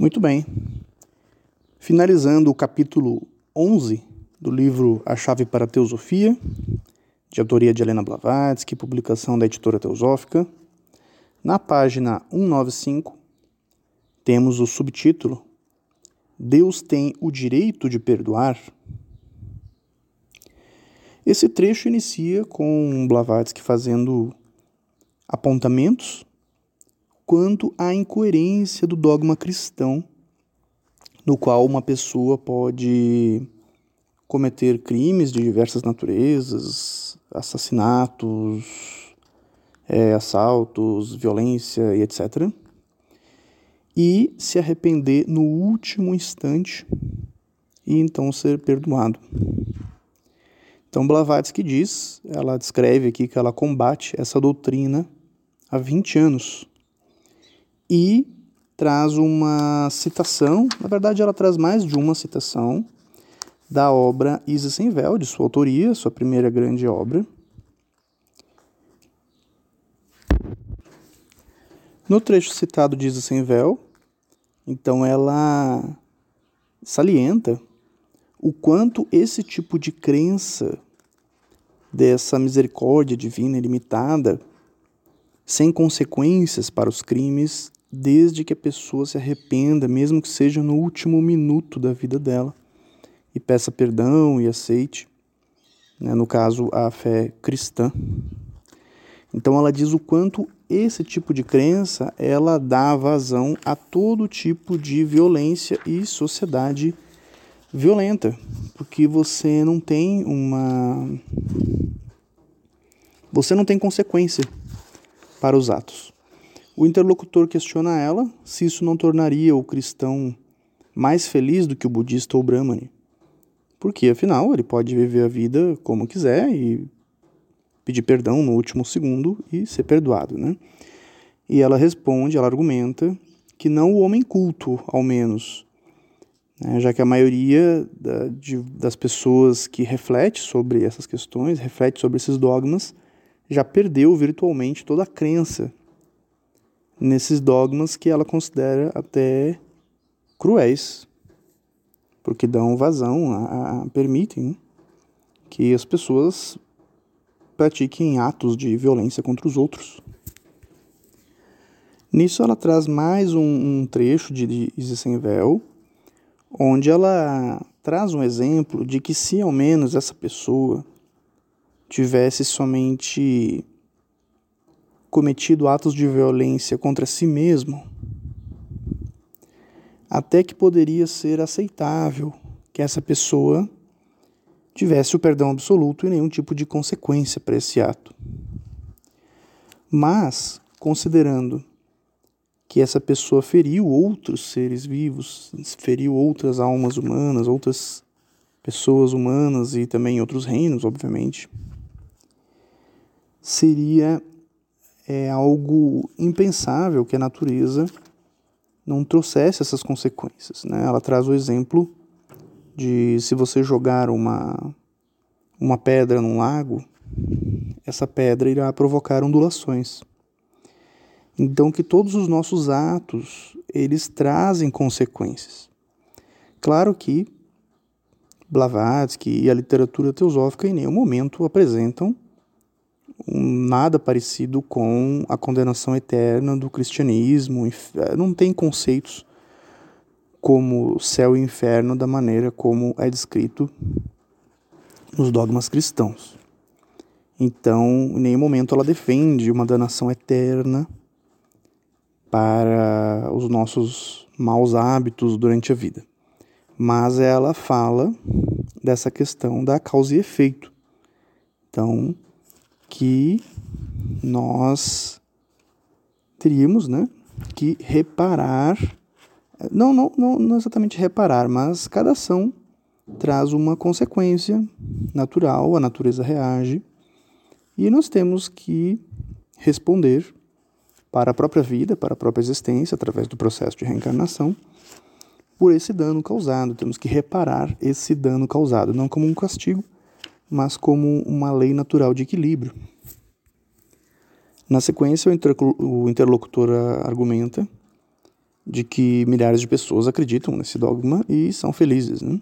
Muito bem. Finalizando o capítulo 11 do livro A Chave para a Teosofia, de autoria de Helena Blavatsky, publicação da editora Teosófica, na página 195, temos o subtítulo Deus tem o direito de perdoar? Esse trecho inicia com Blavatsky fazendo apontamentos quanto à incoerência do dogma cristão, no qual uma pessoa pode cometer crimes de diversas naturezas, assassinatos, é, assaltos, violência e etc. E se arrepender no último instante e então ser perdoado. Então Blavatsky diz, ela descreve aqui que ela combate essa doutrina há 20 anos e traz uma citação, na verdade ela traz mais de uma citação da obra Isa Sem Véu, de sua autoria, sua primeira grande obra. No trecho citado de Isa Sem Véu, então ela salienta o quanto esse tipo de crença dessa misericórdia divina ilimitada, sem consequências para os crimes, desde que a pessoa se arrependa, mesmo que seja no último minuto da vida dela, e peça perdão e aceite, né, no caso, a fé cristã. Então ela diz o quanto esse tipo de crença ela dá vazão a todo tipo de violência e sociedade violenta, porque você não tem uma você não tem consequência para os atos. O interlocutor questiona ela se isso não tornaria o cristão mais feliz do que o budista ou o brahmane. Porque, afinal, ele pode viver a vida como quiser e pedir perdão no último segundo e ser perdoado, né? E ela responde, ela argumenta que não o homem culto, ao menos, né? já que a maioria da, de, das pessoas que reflete sobre essas questões, reflete sobre esses dogmas, já perdeu virtualmente toda a crença nesses dogmas que ela considera até cruéis, porque dão vazão, a, a, permitem que as pessoas pratiquem atos de violência contra os outros. Nisso ela traz mais um, um trecho de, de Isis Sem Véu, onde ela traz um exemplo de que se ao menos essa pessoa tivesse somente cometido atos de violência contra si mesmo, até que poderia ser aceitável que essa pessoa tivesse o perdão absoluto e nenhum tipo de consequência para esse ato. Mas, considerando que essa pessoa feriu outros seres vivos, feriu outras almas humanas, outras pessoas humanas e também outros reinos, obviamente, seria é algo impensável que a natureza não trouxesse essas consequências. Né? Ela traz o exemplo de se você jogar uma, uma pedra num lago, essa pedra irá provocar ondulações. Então que todos os nossos atos, eles trazem consequências. Claro que Blavatsky e a literatura teosófica em nenhum momento apresentam nada parecido com a condenação eterna do cristianismo. Eh, não tem conceitos como céu e inferno da maneira como é descrito nos dogmas cristãos. Então, em nenhum momento ela defende uma danação eterna para os nossos maus hábitos durante a vida. Mas ela fala dessa questão da causa e efeito. Então, que nós teríamos né, que reparar, não, não, não, não exatamente reparar, mas cada ação traz uma consequência natural, a natureza reage, e nós temos que responder para a própria vida, para a própria existência, através do processo de reencarnação, por esse dano causado. Temos que reparar esse dano causado, não como um castigo, mas como uma lei natural de equilíbrio. Na sequência, o interlocutor argumenta de que milhares de pessoas acreditam nesse dogma e são felizes. Né?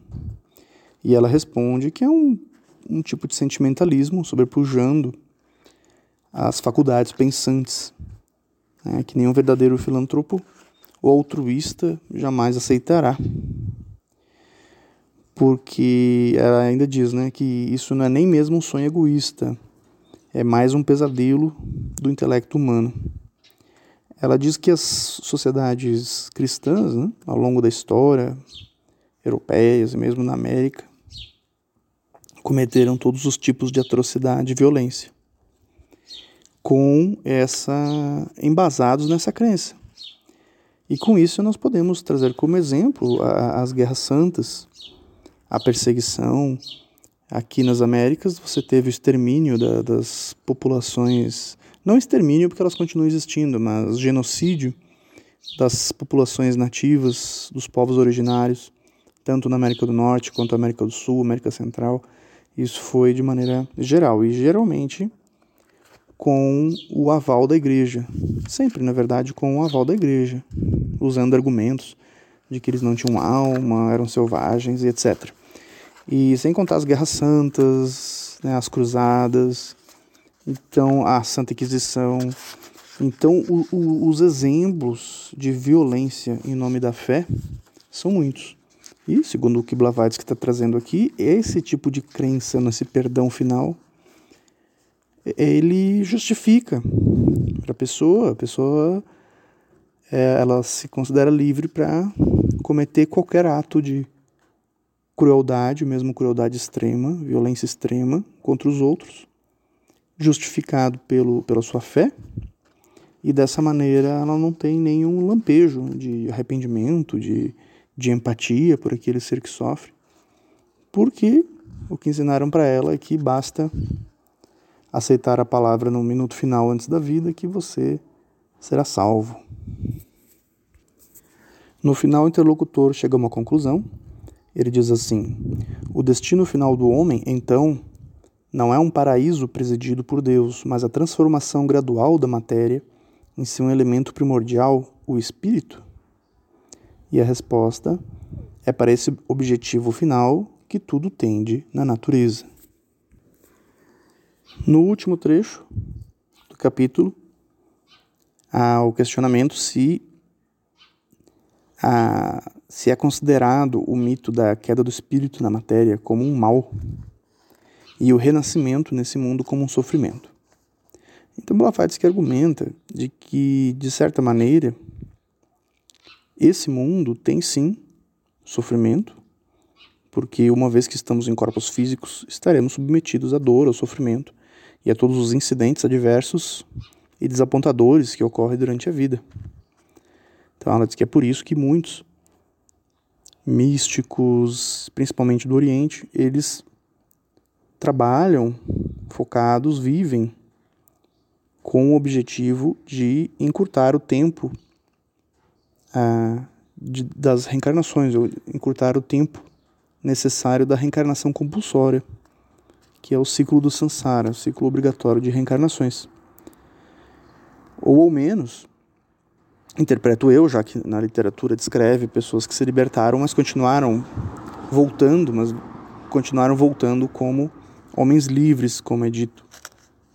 E ela responde que é um, um tipo de sentimentalismo sobrepujando as faculdades pensantes, né? que nenhum verdadeiro filantropo ou altruísta jamais aceitará. Porque ela ainda diz né, que isso não é nem mesmo um sonho egoísta, é mais um pesadelo do intelecto humano. Ela diz que as sociedades cristãs, né, ao longo da história, europeias e mesmo na América, cometeram todos os tipos de atrocidade e violência, com essa embasados nessa crença. E com isso nós podemos trazer como exemplo as guerras santas, a perseguição. Aqui nas Américas você teve o extermínio da, das populações, não extermínio porque elas continuam existindo, mas genocídio das populações nativas, dos povos originários, tanto na América do Norte quanto na América do Sul, América Central. Isso foi de maneira geral e geralmente com o aval da igreja. Sempre, na verdade, com o aval da igreja, usando argumentos de que eles não tinham alma, eram selvagens e etc. E sem contar as guerras santas, né, as cruzadas, então a Santa Inquisição. Então, o, o, os exemplos de violência em nome da fé são muitos. E, segundo o que Blavatsky está trazendo aqui, esse tipo de crença nesse perdão final ele justifica para a pessoa, a pessoa é, ela se considera livre para cometer qualquer ato de crueldade, mesmo crueldade extrema, violência extrema contra os outros, justificado pelo, pela sua fé, e dessa maneira ela não tem nenhum lampejo de arrependimento, de, de empatia por aquele ser que sofre, porque o que ensinaram para ela é que basta aceitar a palavra no minuto final antes da vida que você será salvo. No final, o interlocutor chega a uma conclusão. Ele diz assim: O destino final do homem, então, não é um paraíso presidido por Deus, mas a transformação gradual da matéria em seu elemento primordial, o espírito? E a resposta é para esse objetivo final que tudo tende na natureza. No último trecho do capítulo, há o questionamento se, a, se é considerado o mito da queda do espírito na matéria como um mal e o renascimento nesse mundo como um sofrimento. Então Blavatsky argumenta de que, de certa maneira, esse mundo tem sim sofrimento, porque uma vez que estamos em corpos físicos, estaremos submetidos à dor, ao sofrimento, e a todos os incidentes adversos e desapontadores que ocorrem durante a vida. Ela diz que é por isso que muitos místicos, principalmente do Oriente, eles trabalham focados, vivem com o objetivo de encurtar o tempo ah, de, das reencarnações, ou encurtar o tempo necessário da reencarnação compulsória que é o ciclo do samsara, o ciclo obrigatório de reencarnações. Ou ao menos, interpreto eu, já que na literatura descreve pessoas que se libertaram, mas continuaram voltando, mas continuaram voltando como homens livres, como é dito.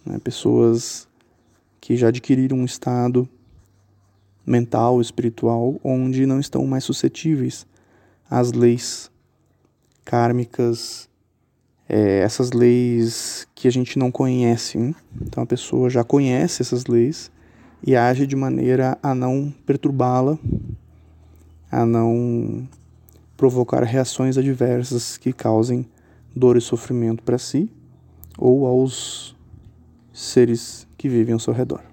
Né? Pessoas que já adquiriram um estado mental, espiritual, onde não estão mais suscetíveis às leis kármicas é, essas leis que a gente não conhece. Hein? Então a pessoa já conhece essas leis e age de maneira a não perturbá-la, a não provocar reações adversas que causem dor e sofrimento para si ou aos seres que vivem ao seu redor.